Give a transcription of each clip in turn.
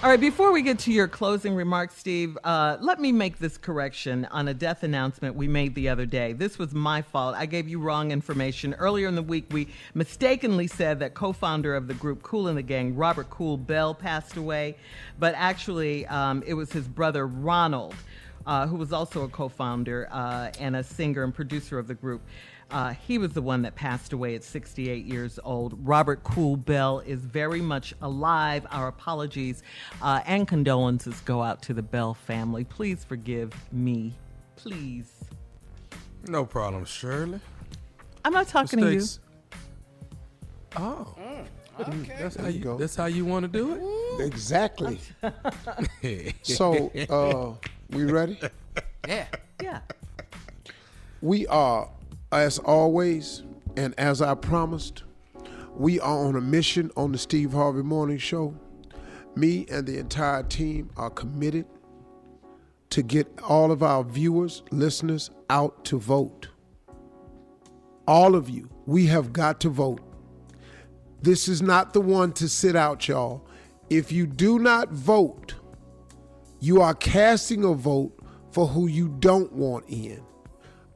All right, before we get to your closing remarks, Steve, uh, let me make this correction on a death announcement we made the other day. This was my fault. I gave you wrong information. Earlier in the week, we mistakenly said that co founder of the group Kool and the Gang, Robert Kool Bell, passed away, but actually, um, it was his brother Ronald. Uh, who was also a co-founder uh, and a singer and producer of the group. Uh, he was the one that passed away at 68 years old. Robert Kool Bell is very much alive. Our apologies uh, and condolences go out to the Bell family. Please forgive me. Please. No problem, Shirley. I'm not talking Mistakes. to you. Oh. Okay. That's how you you, go. that's how you want to do it? Exactly. So, uh, we ready? Yeah. Yeah. We are, as always, and as I promised, we are on a mission on the Steve Harvey Morning Show. Me and the entire team are committed to get all of our viewers, listeners out to vote. All of you, we have got to vote. This is not the one to sit out, y'all. If you do not vote, you are casting a vote for who you don't want in.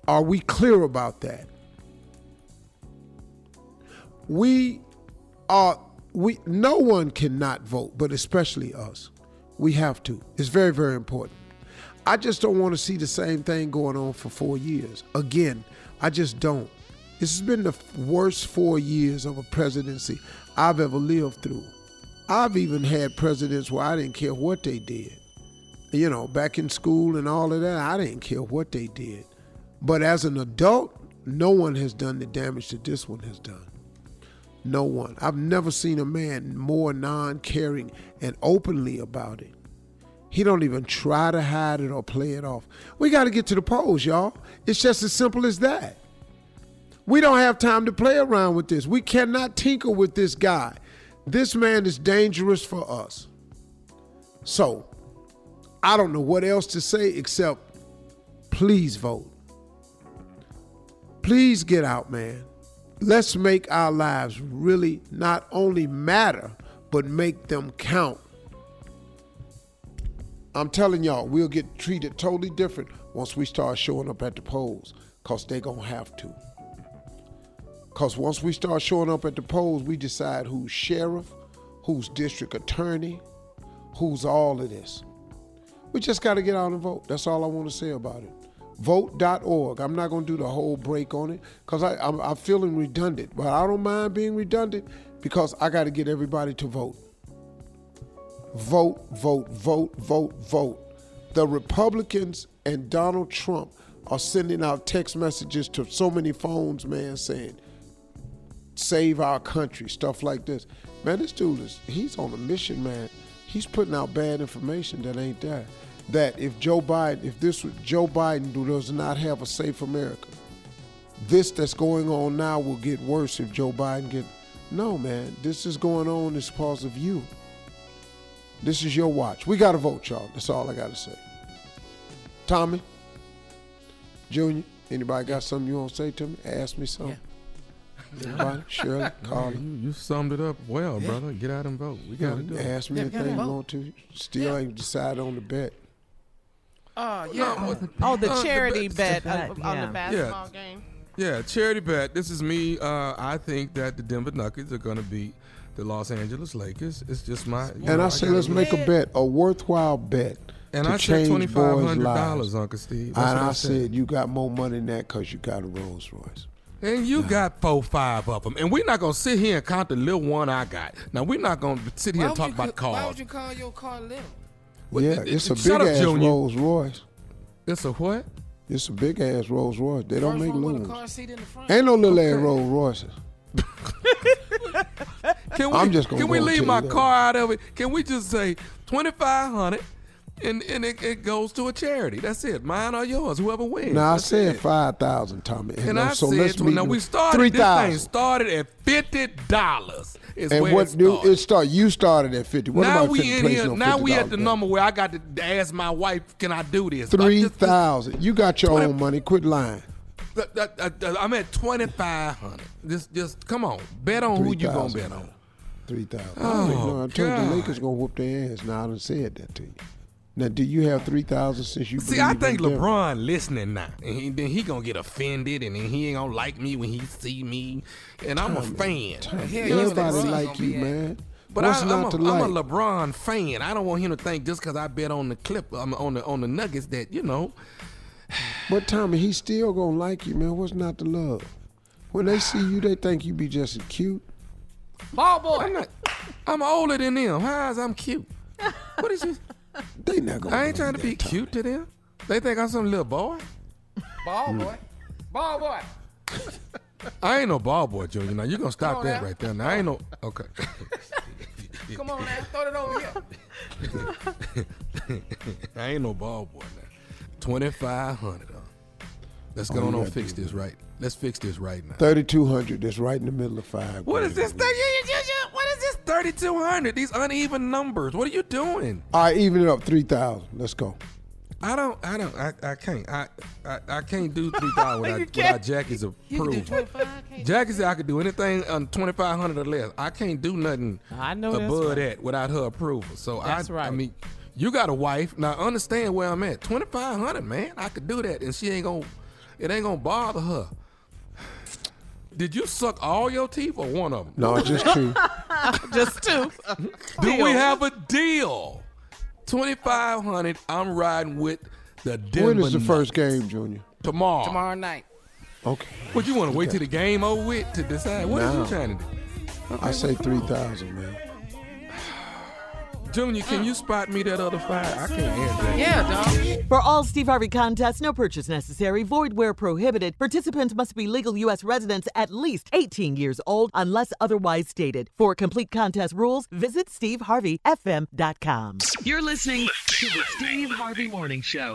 Are we clear about that? We are we no one cannot vote, but especially us. We have to. It's very very important. I just don't want to see the same thing going on for 4 years. Again, I just don't. This has been the worst 4 years of a presidency I've ever lived through. I've even had presidents where I didn't care what they did you know, back in school and all of that, I didn't care what they did. But as an adult, no one has done the damage that this one has done. No one. I've never seen a man more non-caring and openly about it. He don't even try to hide it or play it off. We got to get to the polls, y'all. It's just as simple as that. We don't have time to play around with this. We cannot tinker with this guy. This man is dangerous for us. So, I don't know what else to say except please vote. Please get out, man. Let's make our lives really not only matter, but make them count. I'm telling y'all, we'll get treated totally different once we start showing up at the polls, because they going to have to. Because once we start showing up at the polls, we decide who's sheriff, who's district attorney, who's all of this. We just got to get out and vote. That's all I want to say about it. Vote.org. I'm not going to do the whole break on it because I'm, I'm feeling redundant, but I don't mind being redundant because I got to get everybody to vote. Vote, vote, vote, vote, vote. The Republicans and Donald Trump are sending out text messages to so many phones, man, saying, save our country, stuff like this. Man, this dude is, he's on a mission, man. He's putting out bad information that ain't there. That if Joe Biden, if this Joe Biden does not have a safe America, this that's going on now will get worse if Joe Biden get. No, man, this is going on is because of you. This is your watch. We got to vote, y'all. That's all I got to say. Tommy, Junior, anybody got something you want to say to me? Ask me something. Anybody? Shirley, Carly. You, you summed it up well, brother. Get out and vote. We got to do it. Ask me Yeah, we gotta anything you want to. Still ain't decided on the bet. Uh, yeah. Oh, the Uh, the charity bet- bet, the bet, uh, on yeah. the basketball game. Yeah, charity bet. This is me. Uh, I think that the Denver Nuggets are going to beat the Los Angeles Lakers. It's just my. And know, I say gotta let's do- make a bet, a worthwhile bet. And to I said change twenty boys' five hundred lives. dollars, Uncle Steve. That's And what I said you got more money than that because you got a Rolls Royce. And you got four, five of them. And we're not going to sit here and count the little one I got. Now, we're not going to sit here Why and talk about ca- Why would you call your car little? What- yeah, it- it's a big up, ass Junior. Rolls Royce. It's a what? It's a big ass Rolls Royce. They don't make one little with a car ones. seat in the front. Ain't no little ass Rolls Royces. Can we, I'm just gonna can go and leave my that. car out of it? Can we just say 2500 and, and it, it goes to a charity? That's it. Mine or yours, whoever wins. Now I That's said it. five thousand, Tommy. And I so said, let's to- now we started, three this thing started at $50 is And what it started. it start? You started at fifty. What now we in here. no Now we at the number where I got to ask my wife, "Can I do this?" Three thousand. You got your Twenty- own money. Quit lying. I'm at twenty five hundred. Just, just come on, bet on who you gonna 3,000. bet on. Three thousand. Oh, no, I told you the Lakers gonna whoop their ass. Now I done said that to you. Now, do you have three thousand since you? See, I think them? LeBron listening now, and he, then he gonna get offended, and then he ain't gonna like me when he see me, and I'm a fan. LeBron Everybody like you, man. But What's I, not I'm, a, like? a LeBron fan. I don't want him to think just because I bet on the clip, um, on the on the Nuggets that you know. But Tommy, he still gonna like you, man. What's not to love? When they see you, they think you be just as cute. Ball boy. I'm not. I'm older than them. How is I'm cute? What is this? They not gonna. I ain't trying to be that, cute to them. They think I'm some little boy. Ball boy. Ball boy. I ain't no ball boy, Junior. Now you gonna stop that now. right there. Now I ain't no. Okay. Come on now. Throw it over here. I ain't no ball boy now. Twenty five hundred. Let's Oh, go you on and fix this right. Let's fix this right now. Thirty-two hundred. That's right in the middle of five. What is grand. this? 30, 3,200. These uneven numbers. What are you doing? I even it up. 3,000. Let's go. I don't, I don't, I, I can't, I, I, I can't do 3,000 without, without Jackie's approval. Jackie said I could do anything on 2,500 or less. I can't do nothing I know above right. that without her approval. So that's I, right. I mean, you got a wife. Now understand where I'm at. 2,500, man. I could do that and she ain't gonna, it ain't gonna bother her. Did you suck all your teeth or one of them? No, just two. Just two. Do we have a deal? Twenty five hundred. I'm riding with the Denver. when is the Nuggets. first game, Junior? Tomorrow. Tomorrow night. Okay. What you want to wait till the game over with to decide? What are you trying to do? I say three thousand, man. Junior, can you spot me that other five? I can't answer that. Yeah, dog. For all Steve Harvey contests, no purchase necessary, void where prohibited. Participants must be legal U.S. residents at least 18 years old unless otherwise stated. For complete contest rules, visit SteveHarveyFM.com. You're listening to the Steve Harvey Morning Show.